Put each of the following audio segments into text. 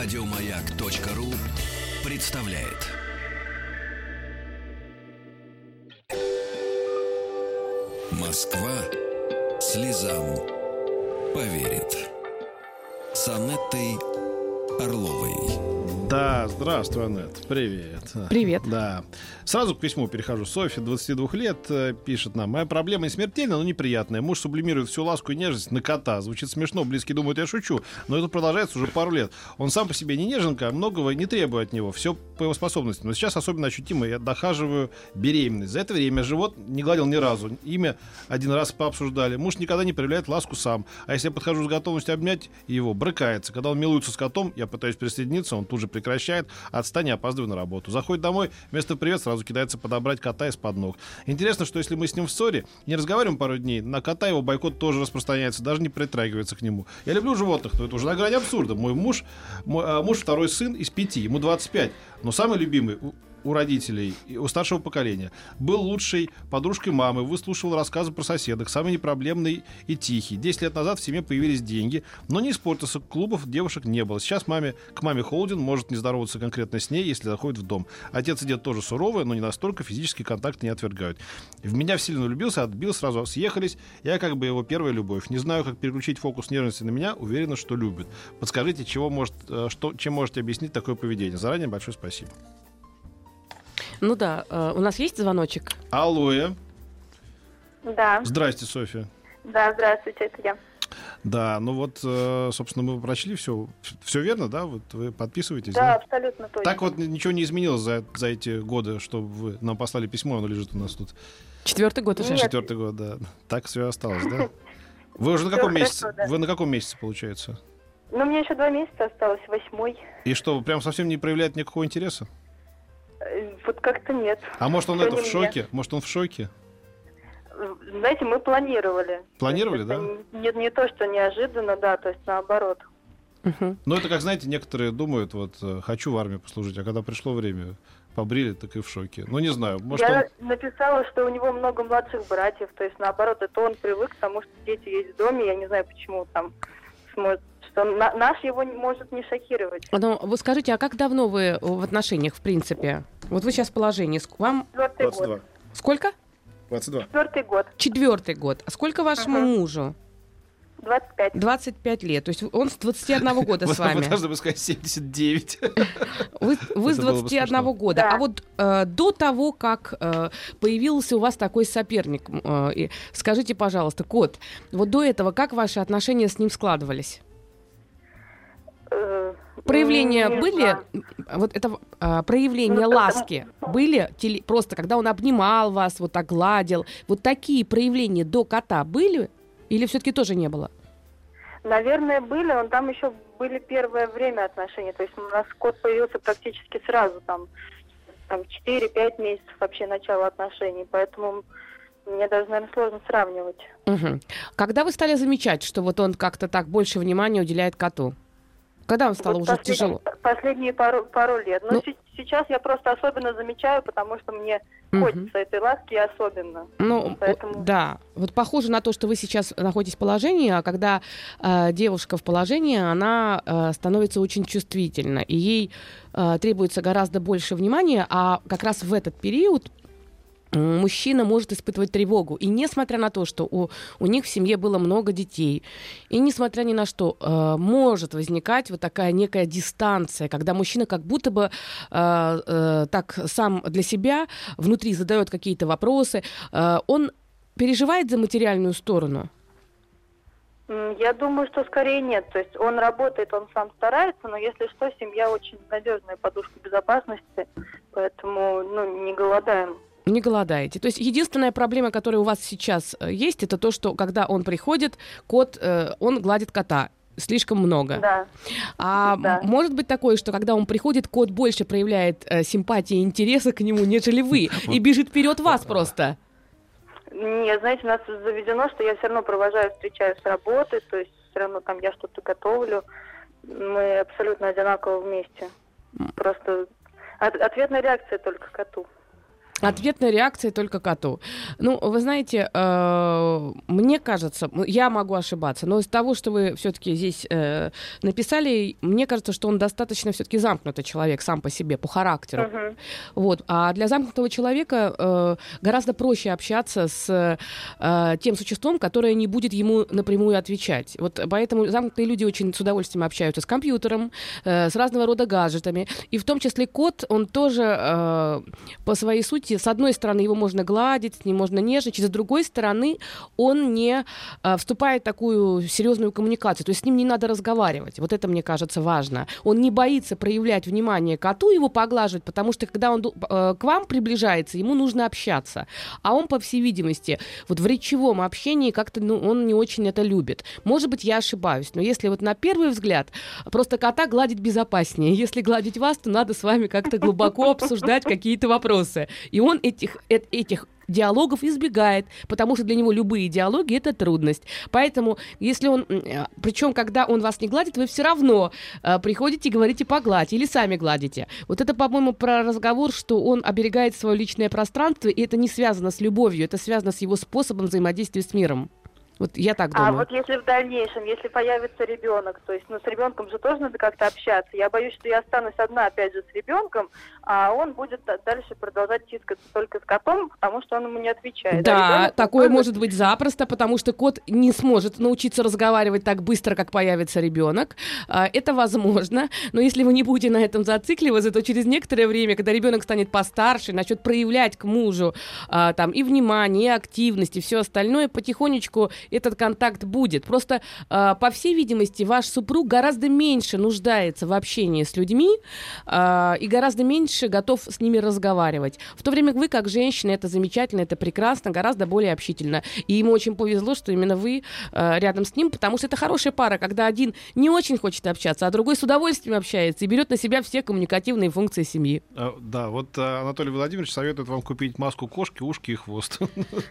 Радиомаяк.ру представляет. Москва слезам поверит. С Анеттой Орловой. Да, здравствуй, Анет. Привет. Привет. Да. Сразу к письму перехожу. Софья, 22 лет, э, пишет нам. Моя проблема не смертельная, но неприятная. Муж сублимирует всю ласку и нежность на кота. Звучит смешно, близкие думают, я шучу. Но это продолжается уже пару лет. Он сам по себе не неженка, а многого не требует от него. Все по его способностям. Но сейчас особенно ощутимо я дохаживаю беременность. За это время живот не гладил ни разу. Имя один раз пообсуждали. Муж никогда не проявляет ласку сам. А если я подхожу с готовностью обнять его, брыкается. Когда он милуется с котом, я пытаюсь присоединиться, он тут же прекращает. Отстань, опаздываю на работу. Заходит домой, вместо привет сразу кидается подобрать кота из-под ног. Интересно, что если мы с ним в ссоре, не разговариваем пару дней, на кота его бойкот тоже распространяется, даже не притрагивается к нему. Я люблю животных, но это уже на грани абсурда. Мой муж, мой, а, муж второй сын из пяти, ему 25. Но самый любимый у родителей, у старшего поколения. Был лучшей подружкой мамы, выслушивал рассказы про соседок, самый непроблемный и тихий. Десять лет назад в семье появились деньги, но не испортился, клубов девушек не было. Сейчас маме, к маме Холдин может не здороваться конкретно с ней, если заходит в дом. Отец и дед тоже суровые, но не настолько физический контакт не отвергают. В меня сильно влюбился, отбил, сразу съехались. Я как бы его первая любовь. Не знаю, как переключить фокус нежности на меня, уверена, что любит. Подскажите, чего может, э, что, чем можете объяснить такое поведение? Заранее большое спасибо. Ну да, э, у нас есть звоночек? Алло. Да. Здрасте, Софья. Да, здравствуйте, это я. Да, ну вот, э, собственно, мы прочли все. Все верно, да? Вот вы подписываетесь, да? Да, абсолютно точно. Так вот ничего не изменилось за, за эти годы, что вы нам послали письмо, оно лежит у нас тут. Четвертый год уже. Нет. Четвертый год, да. Так все осталось, да? Вы уже на каком месяце? Вы на каком месяце, получается? Ну, мне еще два месяца осталось, восьмой. И что, прям совсем не проявляет никакого интереса? Вот как-то нет. А может он это в шоке? Может он в шоке? Знаете, мы планировали. Планировали, да? Не, не то, что неожиданно, да, то есть наоборот. Угу. Ну, это как, знаете, некоторые думают, вот, э, хочу в армию послужить, а когда пришло время, побрили, так и в шоке. Ну, не знаю. Может, Я он... написала, что у него много младших братьев, то есть, наоборот, это он привык к тому, что дети есть в доме, я не знаю, почему там смотрит что на, наш его может не шокировать. Ну, вы скажите, а как давно вы в отношениях, в принципе? Вот вы сейчас в положении. Вам... 22. Год. Сколько? 22. Четвертый год. Четвертый год. А сколько вашему uh-huh. мужу? 25. 25 лет. То есть он с 21 года с вами. Можно бы сказать 79. Вы, вы с 21 года. Да. А вот э, до того, как э, появился у вас такой соперник, э, скажите, пожалуйста, Кот, вот до этого как ваши отношения с ним складывались? Э, проявления не были, знаю. вот это а, проявления ну, ласки были теле, просто, когда он обнимал вас, вот так гладил, вот такие проявления до кота были или все-таки тоже не было? Наверное, были, он там еще были первое время отношений, то есть у нас кот появился практически сразу, там, там 4-5 месяцев вообще начала отношений, поэтому мне даже, наверное, сложно сравнивать. Угу. Когда вы стали замечать, что вот он как-то так больше внимания уделяет коту? Когда вам стало вот уже тяжело? Последние пару, пару лет. Но ну, сейчас я просто особенно замечаю, потому что мне угу. хочется этой ласки особенно. Ну, Поэтому... да. Вот похоже на то, что вы сейчас находитесь в положении, а когда э, девушка в положении, она э, становится очень чувствительна, и ей э, требуется гораздо больше внимания, а как раз в этот период мужчина может испытывать тревогу. И несмотря на то, что у, у них в семье было много детей, и несмотря ни на что, э, может возникать вот такая некая дистанция, когда мужчина как будто бы э, э, так сам для себя внутри задает какие-то вопросы, э, он переживает за материальную сторону. Я думаю, что скорее нет. То есть он работает, он сам старается, но если что, семья очень надежная подушка безопасности, поэтому ну, не голодаем. Не голодаете. То есть единственная проблема, которая у вас сейчас э, есть, это то, что когда он приходит, кот, э, он гладит кота слишком много. Да. А да. может быть такое, что когда он приходит, кот больше проявляет э, симпатии и интереса к нему, нежели вы, и бежит вперед вас просто? Нет, знаете, у нас заведено, что я все равно провожаю, встречаю с работы, то есть все равно там я что-то готовлю. Мы абсолютно одинаково вместе. Просто от, ответная реакция только коту. Ответная реакция только коту. Ну, вы знаете, э, мне кажется, я могу ошибаться, но из того, что вы все-таки здесь э, написали, мне кажется, что он достаточно все-таки замкнутый человек сам по себе, по характеру. Мгм. Вот. А для замкнутого человека э, гораздо проще общаться с э, тем существом, которое не будет ему напрямую отвечать. Вот поэтому замкнутые люди очень с удовольствием общаются с компьютером, э, с разного рода гаджетами. И в том числе кот, он тоже э, по своей сути, с одной стороны, его можно гладить, с ним можно нежничать, с другой стороны, он не э, вступает в такую серьезную коммуникацию. То есть с ним не надо разговаривать. Вот это, мне кажется, важно. Он не боится проявлять внимание коту, его поглаживать, потому что когда он э, к вам приближается, ему нужно общаться. А он, по всей видимости, вот в речевом общении как-то ну, он не очень это любит. Может быть, я ошибаюсь, но если вот на первый взгляд просто кота гладить безопаснее. Если гладить вас, то надо с вами как-то глубоко обсуждать какие-то вопросы. И он этих, э- этих диалогов избегает, потому что для него любые диалоги это трудность. Поэтому, если он, причем, когда он вас не гладит, вы все равно э, приходите и говорите погладь или сами гладите. Вот это, по-моему, про разговор, что он оберегает свое личное пространство, и это не связано с любовью, это связано с его способом взаимодействия с миром. Вот я так А думаю. вот если в дальнейшем, если появится ребенок, то есть, ну, с ребенком же тоже надо как-то общаться. Я боюсь, что я останусь одна, опять же, с ребенком, а он будет да- дальше продолжать тискаться только с котом, потому что он ему не отвечает. А Да, ребенок такое спокойно- может быть запросто, потому что кот не сможет научиться разговаривать так быстро, как появится ребенок. А, Это возможно, но если вы не будете на этом зацикливаться, то через некоторое время, когда ребенок станет постарше, начнет проявлять к мужу а, там и внимание, и активность, и все остальное, потихонечку этот контакт будет. Просто, а, по всей видимости, ваш супруг гораздо меньше нуждается в общении с людьми а, и гораздо меньше готов с ними разговаривать. В то время как вы, как женщина, это замечательно, это прекрасно, гораздо более общительно. И ему очень повезло, что именно вы а, рядом с ним, потому что это хорошая пара, когда один не очень хочет общаться, а другой с удовольствием общается и берет на себя все коммуникативные функции семьи. А, Да, вот Анатолий Владимирович советует вам купить маску кошки, ушки и хвост.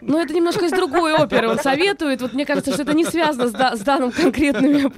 Но это немножко из другой оперы. Он советует. Вот мне кажется, что это не связано с, да- с данным конкретными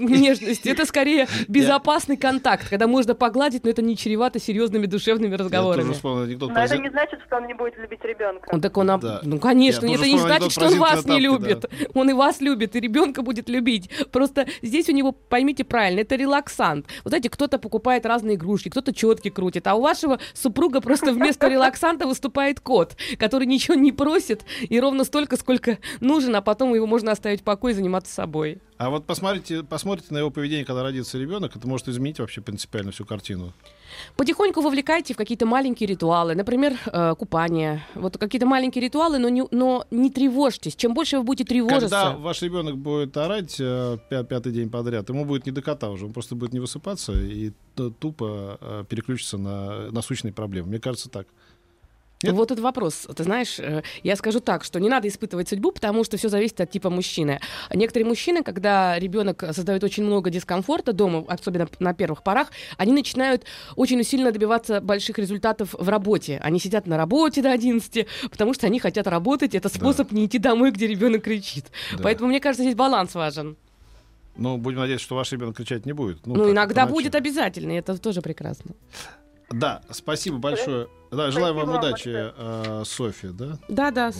нежностью. Это скорее безопасный контакт, когда можно погладить, но это не чревато серьезными душевными разговорами. Но это не значит, что он не будет любить ребенка. Он так он, об- Да. ну конечно, это не значит, что он вас не любит. Он и вас любит, и ребенка будет любить. Просто здесь у него, поймите правильно, это релаксант. Вот знаете, кто-то покупает разные игрушки, кто-то четки крутит, а у вашего супруга просто вместо релаксанта выступает кот, который ничего не просит и ровно столько, сколько нужен, а потом его можно оставить в покое и заниматься собой. А вот посмотрите, посмотрите на его поведение, когда родится ребенок, это может изменить вообще принципиально всю картину. Потихоньку вовлекайте в какие-то маленькие ритуалы, например, э, купание. Вот какие-то маленькие ритуалы, но не, но не тревожьтесь. Чем больше вы будете тревожиться... Когда ваш ребенок будет орать э, пя- пятый день подряд, ему будет не до кота уже, он просто будет не высыпаться и тупо э, переключится на насущные проблемы. Мне кажется, так. Нет? Вот этот вопрос. Ты знаешь, э, я скажу так, что не надо испытывать судьбу, потому что все зависит от типа мужчины. Некоторые мужчины, когда ребенок создает очень много дискомфорта дома, особенно на первых порах, они начинают очень сильно добиваться больших результатов в работе. Они сидят на работе до 11, потому что они хотят работать. Это способ не идти домой, где ребенок кричит. Да. Поэтому, мне кажется, здесь баланс важен. Но будем надеяться, что ваш ребенок кричать не будет. Ну, так, иногда поначалу. будет обязательно, и это тоже прекрасно. Да, спасибо большое. Да, желаю вам Спасибо вам удачи, э, Софья, да? Да, да.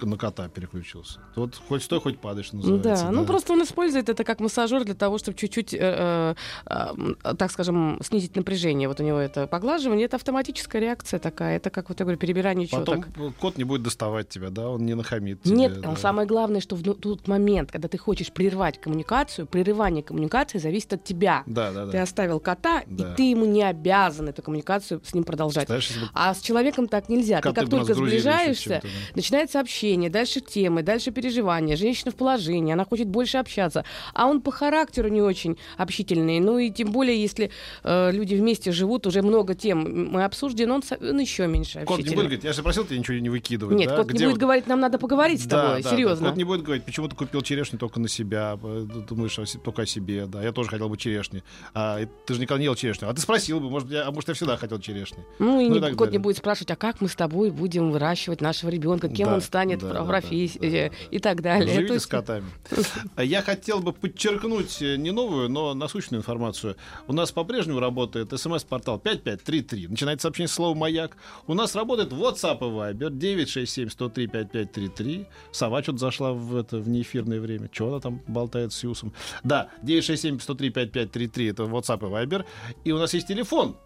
Ну, на кота переключился. Вот хоть стой, хоть падаешь, называется. Да, ну просто он использует это как массажер для того, чтобы чуть-чуть, э, э, э, так скажем, снизить напряжение. Вот у него это поглаживание, это автоматическая реакция такая. Это как вот я говорю, перебирание Потом четок. кот не будет доставать тебя, да, он не нахамит тебе. Нет, да. самое главное, что в ну- тот момент, когда ты хочешь прервать коммуникацию, прерывание коммуникации зависит от тебя. Да, да, да. Ты оставил кота, Да. и ты ему не обязан эту коммуникацию с ним продолжать. Знаешь, если бы А с человеком так нельзя. коты ты как только сближаешься, да. начинается общение, дальше темы, дальше переживания. Женщина в положении, она хочет больше общаться. А он по характеру не очень общительный. Ну и тем более, если э, люди вместе живут, уже много тем мы обсуждены, он, он еще меньше Кот не общительный. будет говорить, я же просил тебя ничего не выкидывать. Нет, да? кот Где не будет вот- говорить, нам надо поговорить с Да, тобой, да, да. серьезно. Кот не будет говорить, почему ты купил черешню только на себя, э, думаешь только о себе, да, я тоже хотел бы черешни. А и ты же никогда не ел черешню. А ты спросил бы, может, я, а может, я всегда хотел черешни. Ну и Ну и не- так кот не будет спрашивать, а как мы с тобой будем выращивать нашего ребенка, кем Да, он станет да, в профессии да, да, да. и так далее. Живите То с есть- котами. Я хотел бы подчеркнуть э, не новую, но насущную информацию. У нас по-прежнему работает смс-портал 5533. Начинается сообщение с слова «Маяк». У нас работает WhatsApp и Viber 967-103-5533. Сова что-то зашла в, это, в неэфирное время. Чего она там болтает с Юсом? Да, 967-103-5533 это WhatsApp и Viber. И у нас есть телефон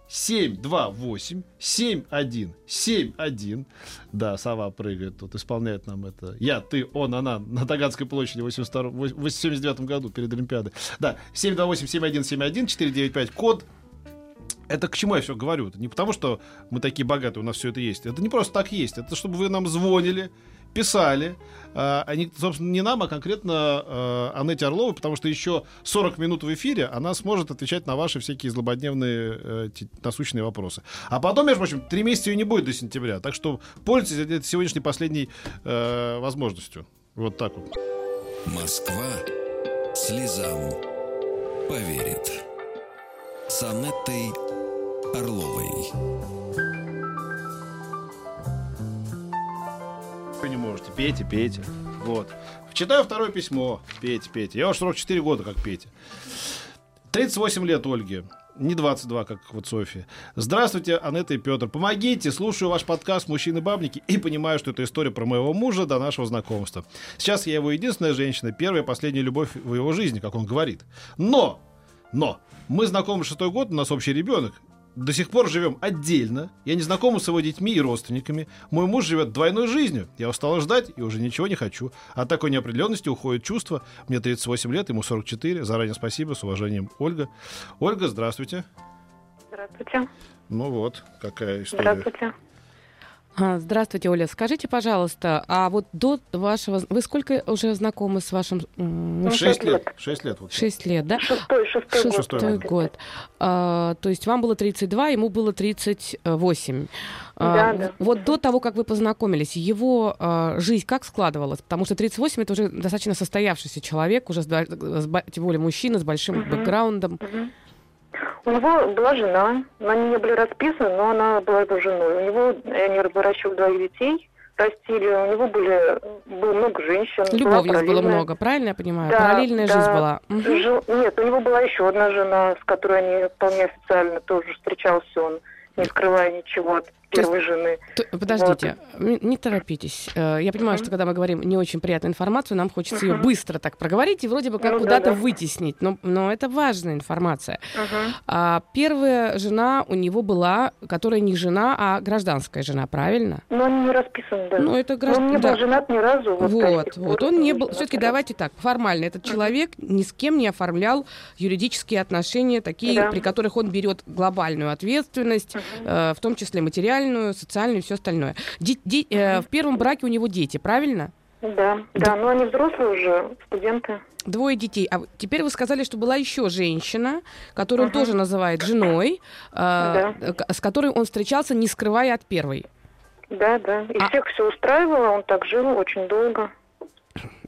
728-7171. Да, сова прыгает тут, исполняет нам это. Я, ты, он, она на Таганской площади в 82 в 89 году перед Олимпиадой. Да, 728-7171, 495, код это к чему я все говорю? Это не потому, что мы такие богатые, у нас все это есть. Это не просто так есть. Это чтобы вы нам звонили, писали. А, они, собственно, не нам, а конкретно э, Аннете Орловой, потому что еще 40 минут в эфире она сможет отвечать на ваши всякие злободневные э, насущные вопросы. А потом, между прочим, три месяца ее не будет до сентября. Так что пользуйтесь этой сегодняшней последней э, возможностью. Вот так вот. Москва слезам поверит. С Анеттой Орловой. Вы не можете. Пейте, пейте. Вот. Читаю второе письмо. Пейте, пейте. Я уж 44 года, как Петя. 38 лет Ольге. Не 22, как вот Софья. Здравствуйте, Анетта и Петр. Помогите, слушаю ваш подкаст «Мужчины-бабники» и понимаю, что это история про моего мужа до нашего знакомства. Сейчас я его единственная женщина, первая и последняя любовь в его жизни, как он говорит. Но, но, мы знакомы шестой год, у нас общий ребенок. До сих пор живем отдельно. Я не знакома с его детьми и родственниками. Мой муж живет двойной жизнью. Я устала ждать и уже ничего не хочу. От такой неопределенности уходит чувство. Мне 38 лет, ему 44. Заранее спасибо, с уважением, Ольга. Ольга, здравствуйте. Здравствуйте. Ну вот, какая история. Здравствуйте. А, Здравствуйте, Оля. Скажите, пожалуйста, а вот до вашего... Вы сколько уже знакомы с вашим... Ну, Шесть лет. Шесть лет. Вот. Шесть лет, да? Шестой, шестой, год. Шестой Шестой год. А, то есть вам было 32, ему было 38. А, Да, да. Вот до того, как вы познакомились, его а, жизнь как складывалась? Потому что 38 это уже достаточно состоявшийся человек, уже с тем более мужчина с большим Мгм. бэкграундом. Мгм. У него была жена, но они не были расписаны, но она была его женой. У него они выращивали двоих детей, растили, у него были, было много женщин. Любовниц было много, правильно я понимаю? Да, Параллельная да. жизнь была. Жил- Нет, у него была еще одна жена, с которой они вполне официально тоже встречался он, не скрывая ничего от первой жены. Подождите, не торопитесь. Э, Я понимаю, что когда мы говорим не очень приятную информацию, нам хочется ее быстро так проговорить и вроде бы как Ну да, куда-то да. вытеснить. Но, но это важная информация. А первая жена у него была, которая не жена, а гражданская жена, правильно? Но они не расписаны, да. Ну, это Но граждан... он не да. был женат ни разу. Вот, вот. Он не был. Все-таки давайте так, формально. Этот человек ни с кем не оформлял юридические отношения, такие, Да. при которых он берет глобальную ответственность, э, в том числе материальную, социальную и все остальное. Ди- ди- э, в первом браке у него дети, правильно? Да, да, но они взрослые уже, студенты. Двое детей. А теперь вы сказали, что была еще женщина, которую он Ага. тоже называет женой, э, Да. с которой он встречался, не скрывая от первой. Да, да. И А- всех все устраивало, он так жил очень долго.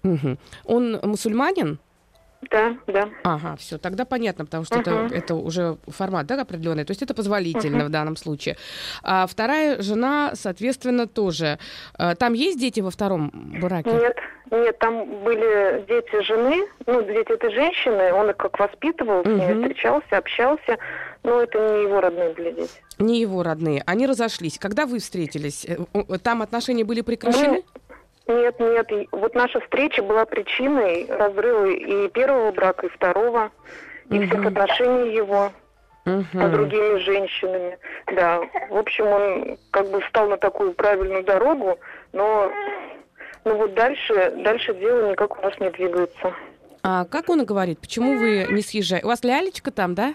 Мгм. Он мусульманин? Да, да. Ага, все, тогда понятно, потому что это, Мгм. это уже формат да, определенный, то есть это позволительно Мгм. в данном случае. А вторая жена, соответственно, тоже. А, Там есть дети во втором браке? Нет, нет, там были дети жены, ну, дети этой женщины, он их как воспитывал, с Мгм. ними встречался, общался, но это не его родные были дети. Не его родные. Они разошлись. Когда вы встретились? Э, Там отношения были прекращены? Нет, нет, вот наша встреча была причиной разрыва и первого брака, и второго, и всех Мгм. отношений его Мгм. с другими женщинами. Да, в общем, он как бы встал на такую правильную дорогу, но ну вот дальше, дальше дело никак у нас не двигается. А как он говорит? Почему вы не съезжаете? У вас лялечка там, да?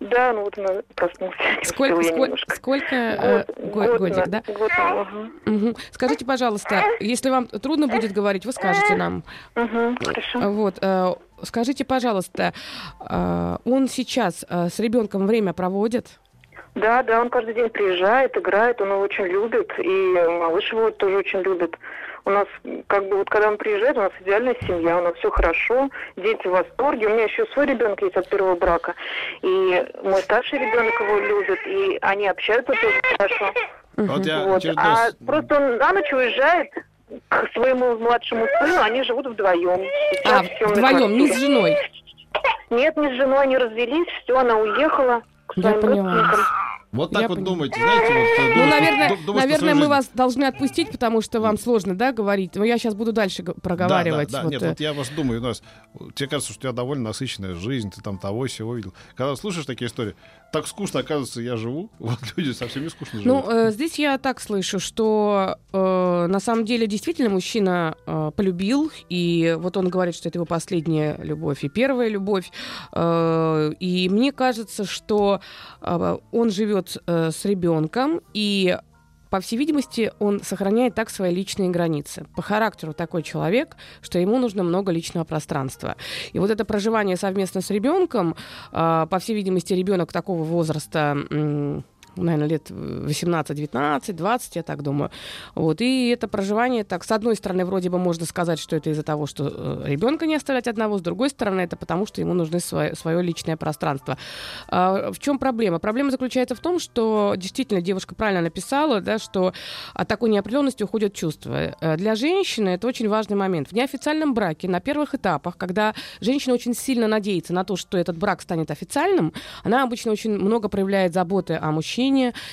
Да, ну вот она проснулся. Сколько, сколько, сколько э, Год- го- год годик, на- да? год ага. Мгм. Скажите, пожалуйста, если вам трудно будет говорить, вы скажете нам. Мгм, хорошо. Вот, э, скажите, пожалуйста, э, он сейчас с ребенком время проводит? Да, да, он каждый день приезжает, играет, он его очень любит, и малыш его тоже очень любит. У нас, как бы, вот когда он приезжает, у нас идеальная семья, у нас все хорошо, дети в восторге. У меня еще свой ребенок есть от первого брака, и мой старший ребенок его любит, и они общаются тоже хорошо. Вот я Вот. А просто он на ночь уезжает к своему младшему сыну, они живут вдвоем. А, Сейчас съемной вдвоем, не с женой. Нет, не с женой, они развелись, все, она уехала к Я поняла. Вот так Я вот поняла. думаете, знаете, вот... э, Ну, думаешь, наверное, думаешь про наверное, мы жизнь. вас должны отпустить, потому что вам сложно, да, говорить. Но я сейчас буду дальше проговаривать. Да, да, да. Вот, Нет, э, вот я вас думаю, у нас, тебе кажется, что у тебя довольно насыщенная жизнь, ты там того всего видел. Когда слушаешь такие истории, так скучно, оказывается, я живу. Вот люди совсем не скучно Ну, живут. э, здесь я так слышу, что э, на самом деле действительно мужчина э, полюбил, и вот он говорит, что это его последняя любовь и первая любовь. Э, и мне кажется, что э, он живет э, с ребенком, и по всей видимости, он сохраняет так свои личные границы. По характеру такой человек, что ему нужно много личного пространства. И вот это проживание совместно с ребенком, э, по всей видимости, ребенок такого возраста, наверное, лет 18, 19, 20, я так думаю. Вот. И это проживание, так, с одной стороны, вроде бы можно сказать, что это из-за того, что э, ребенка не оставлять одного, с другой стороны, это потому, что ему нужно свое, свое личное пространство. А, в чем проблема? Проблема заключается в том, что действительно девушка правильно написала, да, что от такой неопределенности уходят чувства. Э, Для женщины это очень важный момент. В неофициальном браке, на первых этапах, когда женщина очень сильно надеется на то, что этот брак станет официальным, она обычно очень много проявляет заботы о мужчине,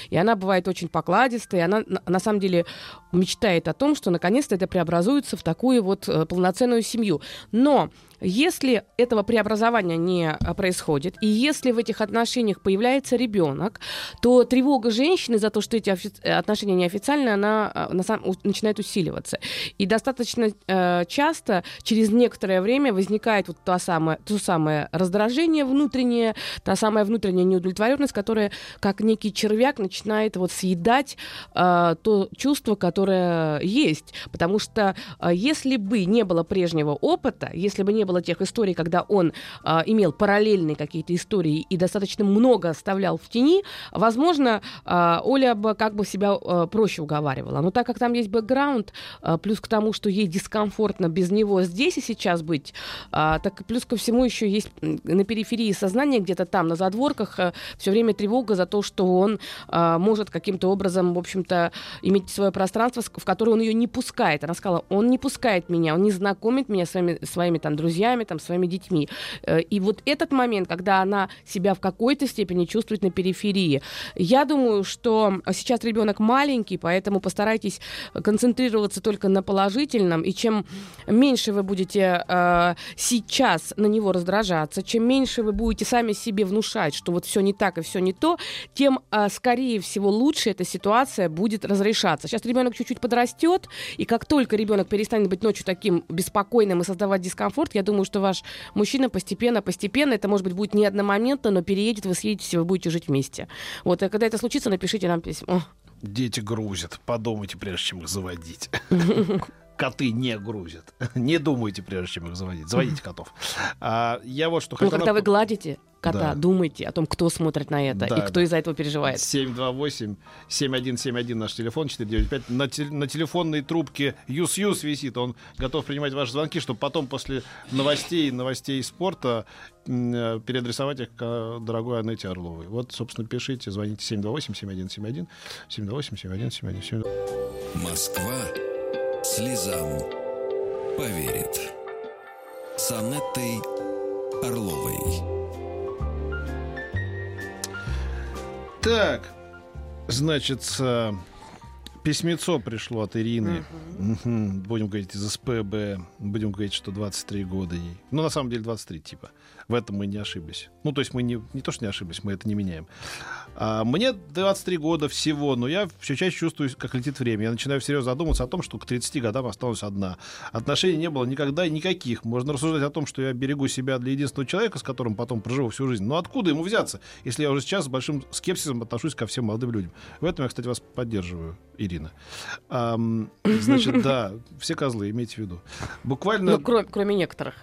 и она бывает очень покладистой, и она на, на самом деле мечтает о том, что наконец-то это преобразуется в такую вот э, полноценную семью. Но если этого преобразования не а, происходит, и если в этих отношениях появляется ребенок, то тревога женщины за то, что эти э, отношения неофициальные, она а, на самом- начинает усиливаться. И достаточно э, часто, через некоторое время, возникает вот то самое, то самое раздражение внутреннее, та самая внутренняя неудовлетворенность, которая, как некий червяк, начинает вот съедать э, то чувство, которое есть. Потому что э, если бы не было прежнего опыта, если бы не было тех историй, когда он э, имел параллельные какие-то истории и достаточно много оставлял в тени, возможно, э, Оля бы как бы себя э, проще уговаривала. Но так как там есть бэкграунд, э, плюс к тому, что ей дискомфортно без него здесь и сейчас быть, э, так плюс ко всему еще есть на периферии сознания, где-то там, на задворках, все время тревога за то, что он э, может каким-то образом, в общем-то, иметь свое пространство, в которое он ее не пускает. Она сказала, он не пускает меня, он не знакомит меня своими, своими там друзьями, там, своими детьми. Э, И вот этот момент, когда она себя в какой-то степени чувствует на периферии, я думаю, что сейчас ребенок маленький, поэтому постарайтесь концентрироваться только на положительном, и чем меньше вы будете э, сейчас на него раздражаться, чем меньше вы будете сами себе внушать, что вот все не так и все не то, тем, э, скорее всего, лучше эта ситуация будет разрешаться. Сейчас ребенок чуть-чуть подрастет, и как только ребенок перестанет быть ночью таким беспокойным и создавать дискомфорт, я думаю, что ваш мужчина постепенно, постепенно, это, может быть, будет не одномоментно, но переедет, вы съедетесь, и вы будете жить вместе. Вот, и когда это случится, напишите нам письмо. Дети грузят. Подумайте, прежде чем их заводить. Коты не грузят. Не думайте, прежде чем их заводить. Заводите котов. А, я вот что Ну, хотел... когда вы гладите кота, Да. думайте о том, кто смотрит на это Да, и кто да. из-за этого переживает. 728-7171 наш телефон, 495. На, тел- на телефонной трубке Юс-Юс висит. Он готов принимать ваши звонки, чтобы потом после новостей, новостей спорта э, переадресовать их к э, дорогой Анете Орловой. Вот, собственно, пишите, звоните 728-7171, 728-7171. Москва слезам поверит. С Анеттой Орловой. Так, значит, письмецо пришло от Ирины. Мгм. Будем говорить из СПБ. Будем говорить, что 23 года ей. Ну, на самом деле 23, типа. В этом мы не ошиблись. Ну, то есть мы не, не то, что не ошиблись, мы это не меняем. А, мне 23 года всего, но я все чаще чувствую, как летит время. Я начинаю всерьез задумываться о том, что к 30 годам осталась одна. Отношений не было никогда и никаких. Можно рассуждать о том, что я берегу себя для единственного человека, с которым потом проживу всю жизнь. Но откуда ему взяться, если я уже сейчас с большим скепсисом отношусь ко всем молодым людям? В этом я, кстати, вас поддерживаю, Ирина. Ам, значит, да, все козлы, имейте в виду. Буквально... Ну, кроме, кроме некоторых.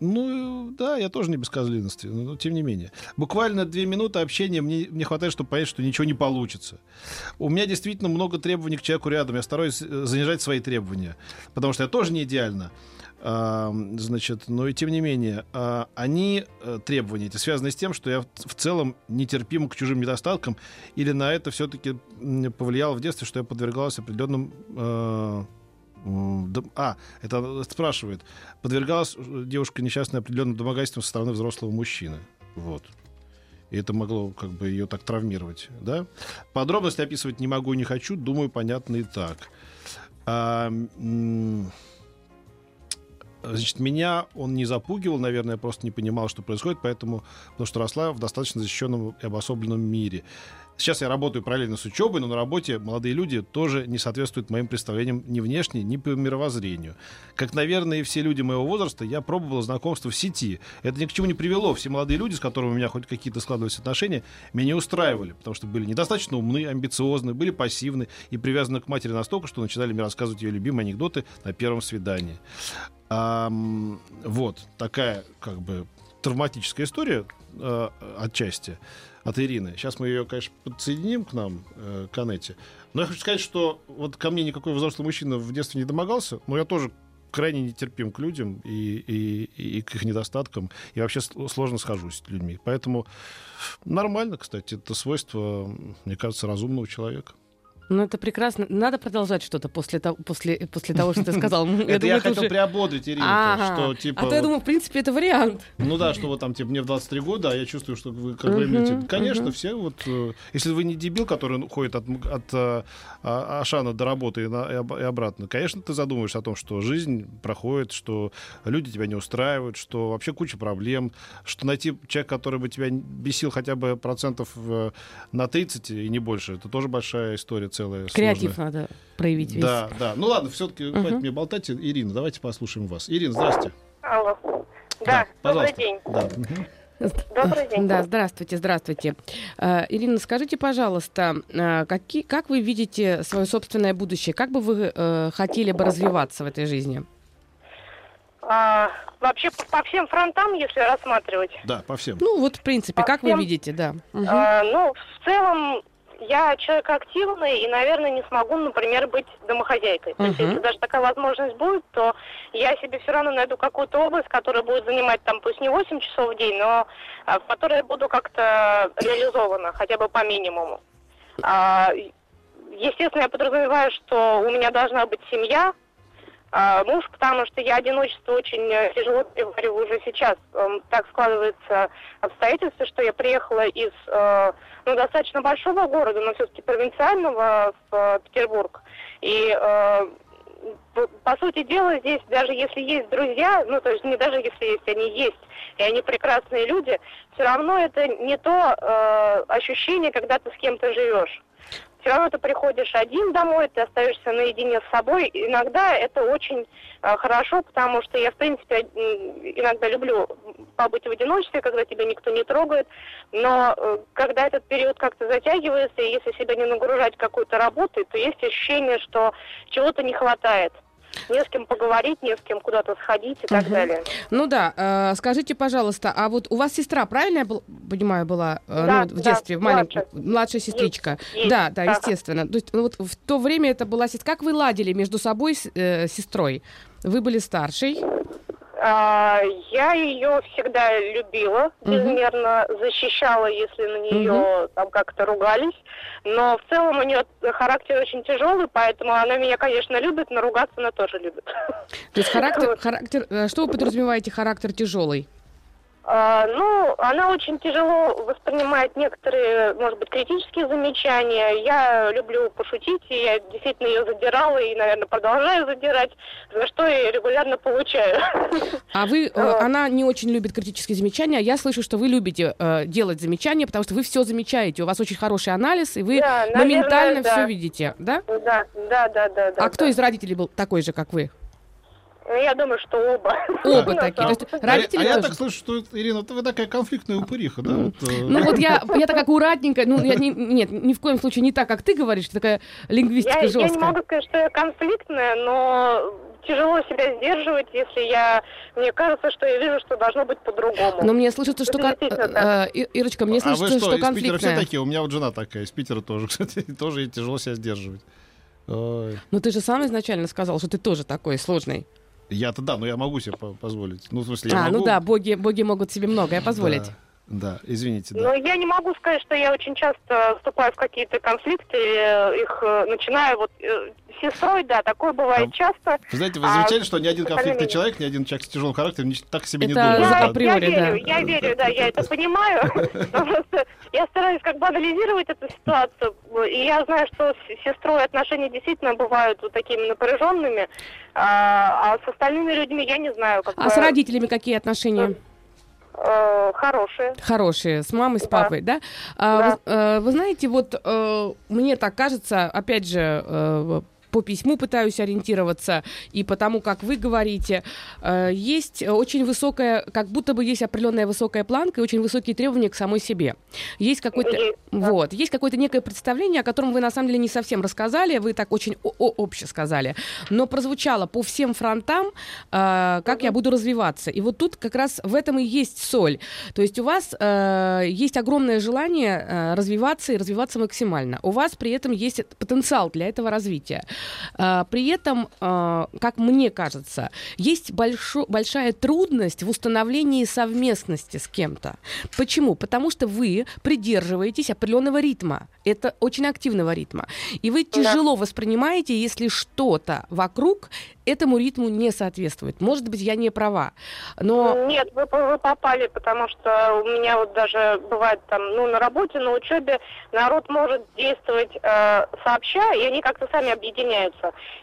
Ну, да, я тоже не без козлиности, но тем не менее. Буквально две минуты общения мне, мне хватает, чтобы понять, что ничего не получится. У меня действительно много требований к человеку рядом. Я стараюсь э, занижать свои требования, потому что я тоже не идеально. Значит, но и тем не менее, а, они, э, требования эти, связаны с тем, что я в, целом нетерпим к чужим недостаткам, или на это все-таки повлияло в детстве, что я подвергалась определенным... Э, а, это спрашивает. Подвергалась девушка несчастная определенным домогательством со стороны взрослого мужчины. Вот. И это могло как бы ее так травмировать, да? Подробности описывать не могу и не хочу, думаю, понятно и так. А, Значит, меня он не запугивал, наверное, я просто не понимал, что происходит, поэтому, потому что росла в достаточно защищенном и обособленном мире. Сейчас я работаю параллельно с учебой, но на работе молодые люди тоже не соответствуют моим представлениям ни внешне, ни по мировоззрению. Как, наверное, и все люди моего возраста, я пробовал знакомство в сети. Это ни к чему не привело. Все молодые люди, с которыми у меня хоть какие-то складывались отношения, меня не устраивали, потому что были недостаточно умны, амбициозны, были пассивны и привязаны к матери настолько, что начинали мне рассказывать ее любимые анекдоты на первом свидании. Ам, вот такая как бы травматическая история э, отчасти от Ирины. Сейчас мы ее, конечно, подсоединим к нам, э, к Анете. Но я хочу сказать, что вот ко мне никакой взрослый мужчина в детстве не домогался, но я тоже крайне нетерпим к людям и, и, и к их недостаткам, и вообще сложно схожусь с людьми. Поэтому нормально, кстати, это свойство, мне кажется, разумного человека. Ну, это прекрасно. Надо продолжать что-то после того, после, после того что ты сказал. это я хотел приободрить Ирину, что типа... А то я думаю, в принципе, это вариант. Ну да, что вот там, типа, мне в 23 года, а я чувствую, что вы как Мгм, имеете... Конечно, все вот... э, Если вы не дебил, который ходит от, э, а- Ашана до работы и, обратно, конечно, ты задумаешься о том, что жизнь проходит, что люди тебя не устраивают, что вообще куча проблем, что найти человека, который бы тебя бесил хотя бы процентов э, на 30 и не больше, это тоже большая история целая. Креатив сложная. надо проявить весь. Да, да. Ну ладно, все-таки хватит мне болтать. Ирина, давайте послушаем вас. Ирина, здрасте. Алло. Да, добрый пожалуйста. день. Да. Добрый день. Да, здравствуйте, здравствуйте. Э, Ирина, скажите, пожалуйста, э, какие, как вы видите свое собственное будущее? Как бы вы э, хотели бы развиваться в этой жизни? А, вообще по, по всем фронтам, если рассматривать, Да, по всем. Ну, вот, в принципе, По как вы всем? видите, да. Мгм. а, ну, в целом, я человек активный и, наверное, не смогу, например, быть домохозяйкой. То есть, если даже такая возможность будет, то я себе все равно найду какую-то область, которая будет занимать там пусть не 8 часов в день, но а, в которой я буду как-то реализована, хотя бы по минимуму. А, естественно, я подразумеваю, что у меня должна быть семья, а, муж, потому что я одиночество очень э, тяжело перевариваю уже сейчас. Эм, Так складывается обстоятельства, что я приехала из э, ну, достаточно большого города, но все-таки провинциального в э, Петербург. И по- сути дела, здесь даже если есть друзья, ну то есть не даже если есть, они есть, и они прекрасные люди, все равно это не то ощущение, когда ты с кем-то живешь. Все равно ты приходишь один домой, ты остаешься наедине с собой. Иногда это очень э, хорошо, потому что я, в принципе, иногда люблю побыть в одиночестве, когда тебя никто не трогает. Но э, когда этот период как-то затягивается, и если себя не нагружать какой-то работой, то есть ощущение, что чего-то не хватает. Не с кем поговорить, не с кем куда-то сходить и так Мгм. далее. Ну да, э, скажите, пожалуйста, а вот у вас сестра, правильно я был- понимаю, была э, Да, ну, в да, детстве, младшая. младшая сестричка? есть, да, да, да. естественно. То есть ну, вот в то время это была сестра. Как вы ладили между собой с э, сестрой? Вы были старшей. А, Я ее всегда любила, безмерно защищала, если на нее там как-то ругались. Но в целом у нее характер очень тяжелый, поэтому она меня, конечно, любит, но ругаться она тоже любит. То есть характер, характер, э, что вы подразумеваете характер тяжелый? А, Ну, она очень тяжело воспринимает некоторые, может быть, критические замечания. Я люблю пошутить, и я действительно ее задирала и, наверное, продолжаю задирать, за что я регулярно получаю. А вы, э, Вот. она не очень любит критические замечания. а Я слышу, что вы любите э, делать замечания, потому что вы все замечаете. У вас очень хороший анализ, и вы Да, наверное, моментально да. все видите, да? Да, да, да, да. да а кто да. из родителей был такой же, как вы? Ну, Я думаю, что оба. Оба такие. То есть. А, родители а я тоже? так слышу, что, Ирина, ты вы такая конфликтная упыриха, да? Вот, э, Ну вот я, я так аккуратненько, ну я не, нет, ни в коем случае не так, как ты говоришь, такая лингвистика Я, я жесткая. не могу сказать, что я конфликтная, но тяжело себя сдерживать, если я... Мне кажется, что я вижу, что должно быть по-другому. Но мне слышится, что... Кон- э, э, Ирочка, мне а вы слышится, что, что из Питера все конфликтная. такие? У меня вот жена такая, из Питера тоже, кстати, тоже ей тяжело себя сдерживать. Ой. Но ты же сам изначально сказал, что ты тоже такой сложный. Я-то да, но я могу себе по- позволить. Ну, в смысле, я А, могу... ну да, боги, боги могут себе многое позволить. Да, да, извините, да. Но я не могу сказать, что я очень часто вступаю в какие-то конфликты, или их э, начинаю вот э, с сестрой, да, такое бывает А, часто. Вы знаете, вы А, замечали, что ни один конфликтный человек, ни один человек с тяжелым характером не- так себе не Это думает. за Я, да. априори, я да. верю, я верю, да, я это понимаю. Просто я стараюсь как бы анализировать эту ситуацию. И я знаю, что с сестрой отношения действительно бывают вот такими напряженными, а, а с остальными людьми я не знаю. Как А с родителями какие отношения? Э, хорошие. Хорошие, с мамой, с Да. папой, да? А, Вы, э, вы знаете, вот э, мне так кажется, опять же, по письму пытаюсь ориентироваться, и потому как вы говорите, э, есть очень высокая, как будто бы есть определенная высокая планка и очень высокие требования к самой себе. Есть какой-то, вот, есть какое-то некое представление, о котором вы на самом деле не совсем рассказали, вы так очень обще сказали, но прозвучало по всем фронтам, э, как я буду развиваться. И вот тут как раз в этом и есть соль. То есть у вас э, есть огромное желание развиваться и развиваться максимально. У вас при этом есть потенциал для этого развития. Э, при этом, э, как мне кажется, есть большо- большая трудность в установлении совместности с кем-то. Почему? Потому что вы придерживаетесь определенного ритма. Это очень активного ритма. И вы тяжело воспринимаете, если что-то вокруг этому ритму не соответствует. Может быть, я не права. Но Нет, вы, вы попали, потому что у меня вот даже бывает там, ну, на работе, на учебе народ может действовать э, сообща, и они как-то сами объединяются.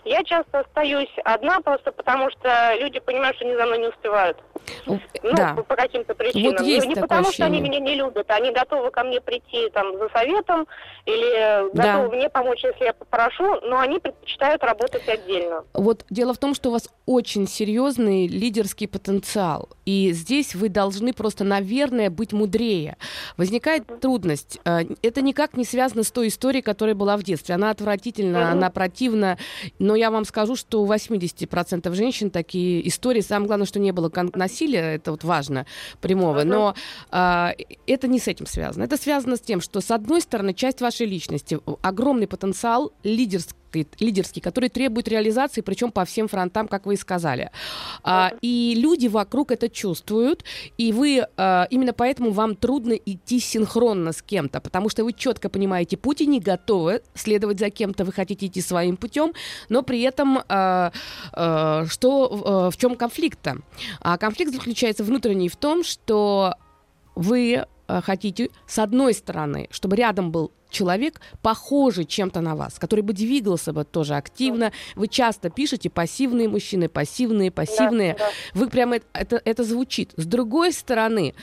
Я часто остаюсь одна просто потому, что люди понимают, что они за мной не успевают. Ну, да. по, по каким-то причинам. Вот есть не такое потому, что они ощущение. меня не любят, они готовы ко мне прийти там за советом или Да. готовы мне помочь, если я попрошу, но они предпочитают работать отдельно. Вот дело в том, что у вас очень серьезный лидерский потенциал. И здесь вы должны просто, наверное, быть мудрее. Возникает трудность. Э, Это никак не связано с той историей, которая была в детстве. Она отвратительна, Мгм. она противна. Но я вам скажу, что у 80% женщин такие истории. Самое главное, что не было насилия, это вот важно, прямого. Но а, это не с этим связано. Это связано с тем, что, с одной стороны, часть вашей личности, огромный потенциал лидерский, лидерский, который требует реализации, причем по всем фронтам, как вы и сказали. А, и люди вокруг это чувствуют, и вы а, именно поэтому вам трудно идти синхронно с кем-то, потому что вы четко понимаете путь и не готовы следовать за кем-то, вы хотите идти своим путем, но при этом а, а, что, а, в чем конфликт-то? А конфликт заключается внутренний в том, что вы хотите, с одной стороны, чтобы рядом был человек, похожий чем-то на вас, который бы двигался бы тоже активно. Вы часто пишете пассивные мужчины, пассивные, пассивные. Да, да. Вы прямо это, это, это звучит. С другой стороны,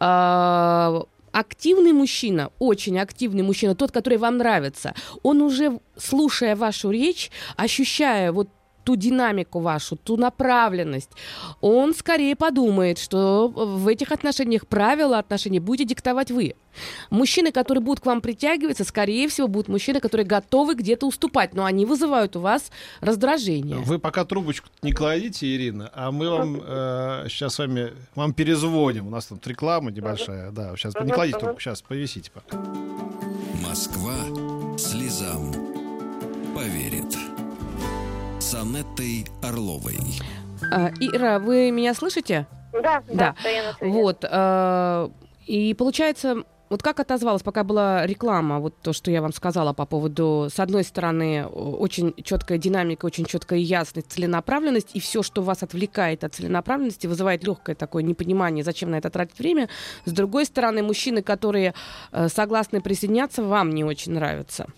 э, активный мужчина, очень активный мужчина, тот, который вам нравится, он уже, слушая вашу речь, ощущая вот ту динамику вашу, ту направленность, он скорее подумает, что в этих отношениях правила отношений будете диктовать вы. Мужчины, которые будут к вам притягиваться, скорее всего, будут мужчины, которые готовы где-то уступать, но они вызывают у вас раздражение. Вы пока трубочку не кладите, Ирина, а мы вам сейчас с вами вам перезвоним. У нас тут реклама небольшая. Да, сейчас не кладите трубку, сейчас повисите пока. Москва слезам поверит. С Анеттой Орловой. А, Ира, вы меня слышите? Да, Да. да. Вот. э, И получается, вот как отозвалась, пока была реклама, вот то, что я вам сказала по поводу, с одной стороны, очень четкая динамика, очень четкая ясность, целенаправленность, и все, что вас отвлекает от целенаправленности, вызывает легкое такое непонимание, зачем на это тратить время. С другой стороны, мужчины, которые э, согласны присоединяться, вам не очень нравятся.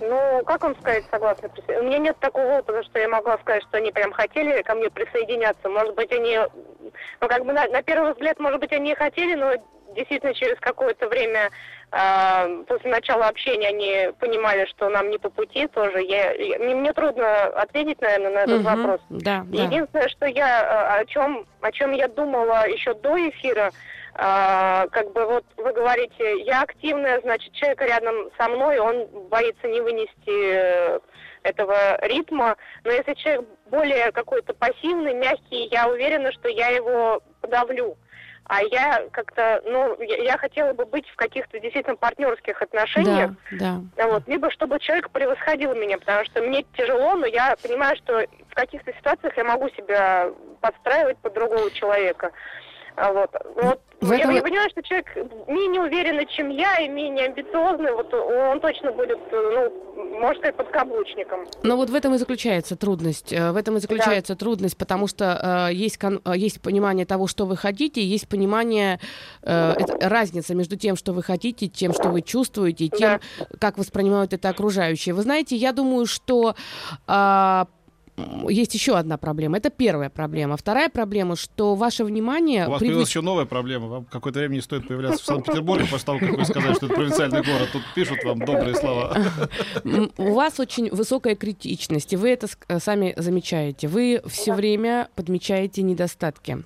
Ну, как вам сказать, согласна? присо- У меня нет такого опыта, что я могла сказать, что они прям хотели ко мне присоединяться. Может быть, они, ну, как бы на, на первый взгляд, может быть, они и хотели, но действительно через какое-то время э, после начала общения они понимали, что нам не по пути тоже. Я, я- мне, мне трудно ответить, наверное, на этот Мгм. вопрос. Да, да. Единственное, что я э, о чем о чем я думала еще до эфира, э, как бы вот вы говорите, я активная, значит, человек рядом со мной, он боится не вынести э, этого ритма. Но если человек более какой-то пассивный, мягкий, я уверена, что я его подавлю. а я как-то, ну, я, я хотела бы быть в каких-то действительно партнерских отношениях. Да, да. Вот, либо чтобы человек превосходил меня, потому что мне тяжело, но я понимаю, что в каких-то ситуациях я могу себя подстраивать под другого человека. А Вот. Вот. В я, этом- я понимаю, что человек менее уверенный, чем я, и менее амбициозный, вот он точно будет, э, ну, можно сказать, подкаблучником. Но вот в этом и заключается трудность. Э, В этом и заключается трудность, потому что э, есть, кон- э, есть понимание того, что вы хотите, есть понимание, э, это разница между тем, что вы хотите, тем, что вы чувствуете, и тем, как воспринимают это окружающие. Вы знаете, я думаю, что м, есть еще одна проблема. Это первая проблема. Вторая проблема, что ваше внимание... У вас появилась еще новая проблема. Вам какое-то время не стоит появляться в Санкт-Петербурге после того, как вы сказали, что это провинциальный город. Тут пишут вам добрые слова. У вас очень высокая критичность, и вы это э, сами замечаете. Вы все время подмечаете недостатки.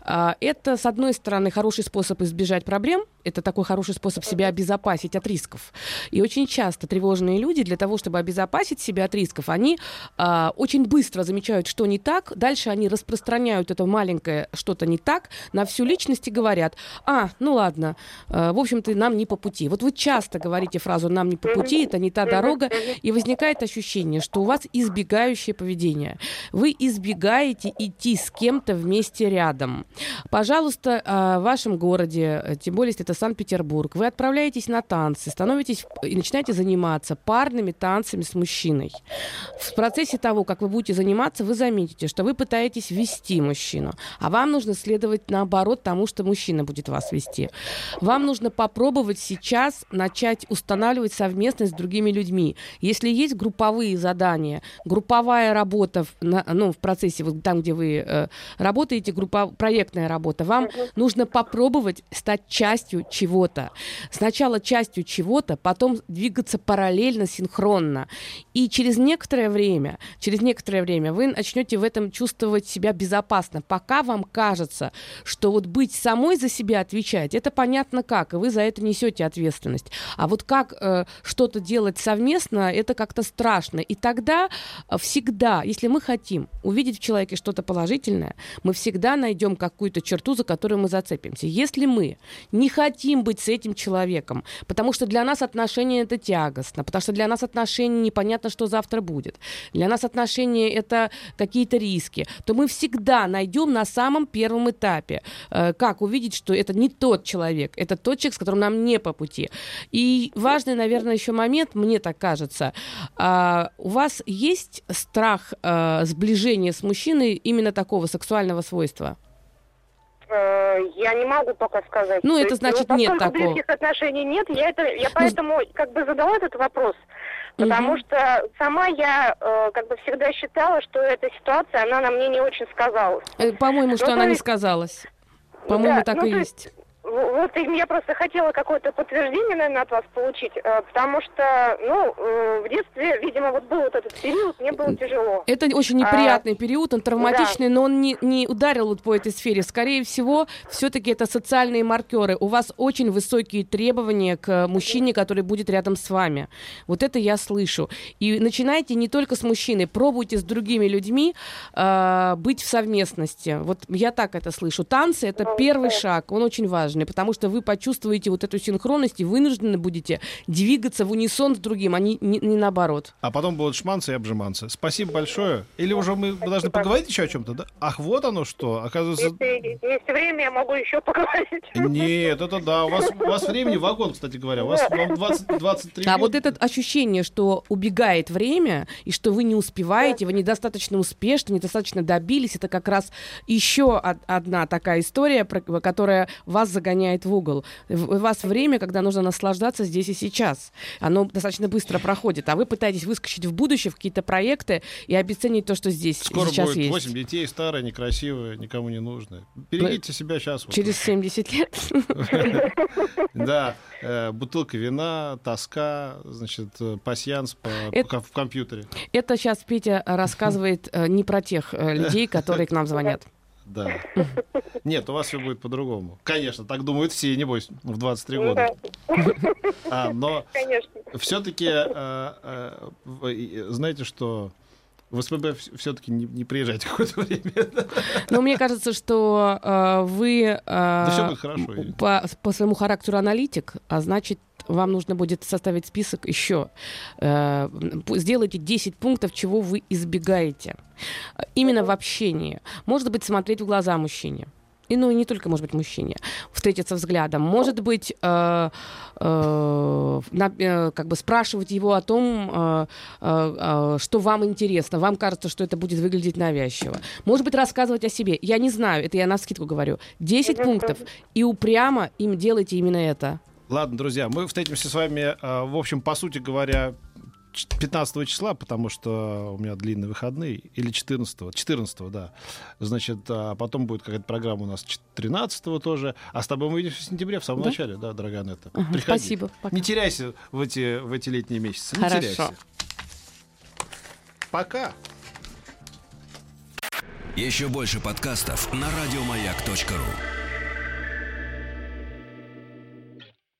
А, Это, с одной стороны, хороший способ избежать проблем, это такой хороший способ себя обезопасить от рисков. И очень часто тревожные люди для того, чтобы обезопасить себя от рисков, они а, очень быстро замечают, что не так, дальше они распространяют это маленькое что-то не так на всю личность и говорят, а, ну ладно, э, в общем-то, нам не по пути. Вот вы часто говорите фразу «нам не по пути», это не та дорога, и возникает ощущение, что у вас избегающее поведение. Вы избегаете идти с кем-то вместе рядом. Пожалуйста, э, в вашем городе, э, тем более, если это Санкт-Петербург, вы отправляетесь на танцы, становитесь и начинаете заниматься парными танцами с мужчиной. В процессе того, как вы будете заниматься, вы заметите, что вы пытаетесь вести мужчину, а вам нужно следовать наоборот тому, что мужчина будет вас вести. Вам нужно попробовать сейчас начать устанавливать совместность с другими людьми. Если есть групповые задания, групповая работа в, на- ну, в процессе, вот там, где вы э, работаете, группа, проектная работа, вам нужно попробовать стать частью чего-то. Сначала частью чего-то, потом двигаться параллельно, синхронно. И через некоторое время, через некоторое время вы начнете в этом чувствовать себя безопасно. Пока вам кажется, что вот быть самой за себя отвечать, это понятно как, и вы за это несете ответственность. А вот как э, что-то делать совместно, это как-то страшно. И тогда э, всегда, если мы хотим увидеть в человеке что-то положительное, мы всегда найдем какую-то черту, за которую мы зацепимся. Если мы не хотим быть с этим человеком, потому что для нас отношения это тягостно, потому что для нас отношения непонятно, что завтра будет, для нас отношения это какие-то риски, то мы всегда найдем на самом первом этапе, э, как увидеть, что это не тот человек, это тот человек, с которым нам не по пути. И важный, наверное, еще момент, мне так кажется, а, у вас есть страх э, сближения с мужчиной именно такого сексуального свойства? Э, Я не могу пока сказать. Ну, То это есть, значит, ну, нет такого. близких отношений нет, я это, я поэтому как бы задала этот вопрос, потому Мгм. что сама я э, как бы всегда считала, что эта ситуация, она на мне не очень сказалась. Э, По-моему, что Ну, она то не есть- сказалась. По-моему, Да, так ну, и есть. Вот я просто хотела какое-то подтверждение, наверное, от вас получить, э, потому что, ну, э, в детстве, видимо, вот был вот этот период, мне было тяжело. Это очень неприятный период, он травматичный, но он не, не ударил вот по этой сфере. Скорее всего, все-таки это социальные маркеры. У вас очень высокие требования к мужчине, который будет рядом с вами. Вот это я слышу. И начинайте не только с мужчиной, пробуйте с другими людьми э, быть в совместности. Вот я так это слышу. Танцы это первый шаг, он очень важный, потому что вы почувствуете вот эту синхронность и вынуждены будете двигаться в унисон с другим, а не, не- не наоборот. А потом будут шманцы и обжиманцы. Спасибо большое. Или уже мы должны поговорить еще о чем-то, да? Ах, вот оно что. Оказывается, Если есть время, я могу еще поговорить. нет, это да. У вас, у вас времени вагон, кстати говоря. У вас вам 20, 23 А вот это ощущение, что убегает время, и что вы не успеваете, вы недостаточно успешны, недостаточно добились, это как раз еще од- одна такая история, которая вас загоняет в угол. У вас время, когда нужно наслаждаться здесь и сейчас. Оно достаточно быстро проходит, а вы пытаетесь выскочить в будущее, в какие-то проекты и обесценить то, что здесь Скоро сейчас будет есть. 8 детей, старые, некрасивые, никому не нужные. Берегите себя сейчас. вот. Через 70 лет. Да, э, бутылка вина, тоска, значит, э, пасьянс в компьютере. Это сейчас Петя рассказывает э, не про тех людей, которые к нам звонят. Да. Нет, у вас все будет по-другому. Конечно, так думают все, небось, в 23 года. Да, А, но все-таки, знаете, что В СПБ все-таки не, не приезжайте какое-то время. Но мне кажется, что э, вы э, Да всё будет хорошо. по, по своему характеру аналитик, а значит, вам нужно будет составить список еще. Э, сделайте 10 пунктов, чего вы избегаете. Именно в общении. Может быть, смотреть в глаза мужчине. И ну и не только, может быть, мужчине, встретиться взглядом. Может быть, э, э, на- э, как бы спрашивать его о том, э, э, э, что вам интересно. Вам кажется, что это будет выглядеть навязчиво. Может быть, рассказывать о себе. Я не знаю, это я на скидку говорю. 10 пунктов. И упрямо им делайте именно это. Ладно, друзья, мы встретимся с вами, э, в общем, по сути говоря, ч- 15 числа, потому что у меня длинные выходные, или 14 14 да. Значит, а потом будет какая-то программа у нас ч- 13 тоже, а с тобой мы увидимся в сентябре, в самом Да? начале, да, дорогая Нетта. Ага, Приходи. спасибо, пока. Не теряйся в эти, в эти летние месяцы, не Хорошо. теряйся. Пока. Еще больше подкастов на радиомаяк.ру.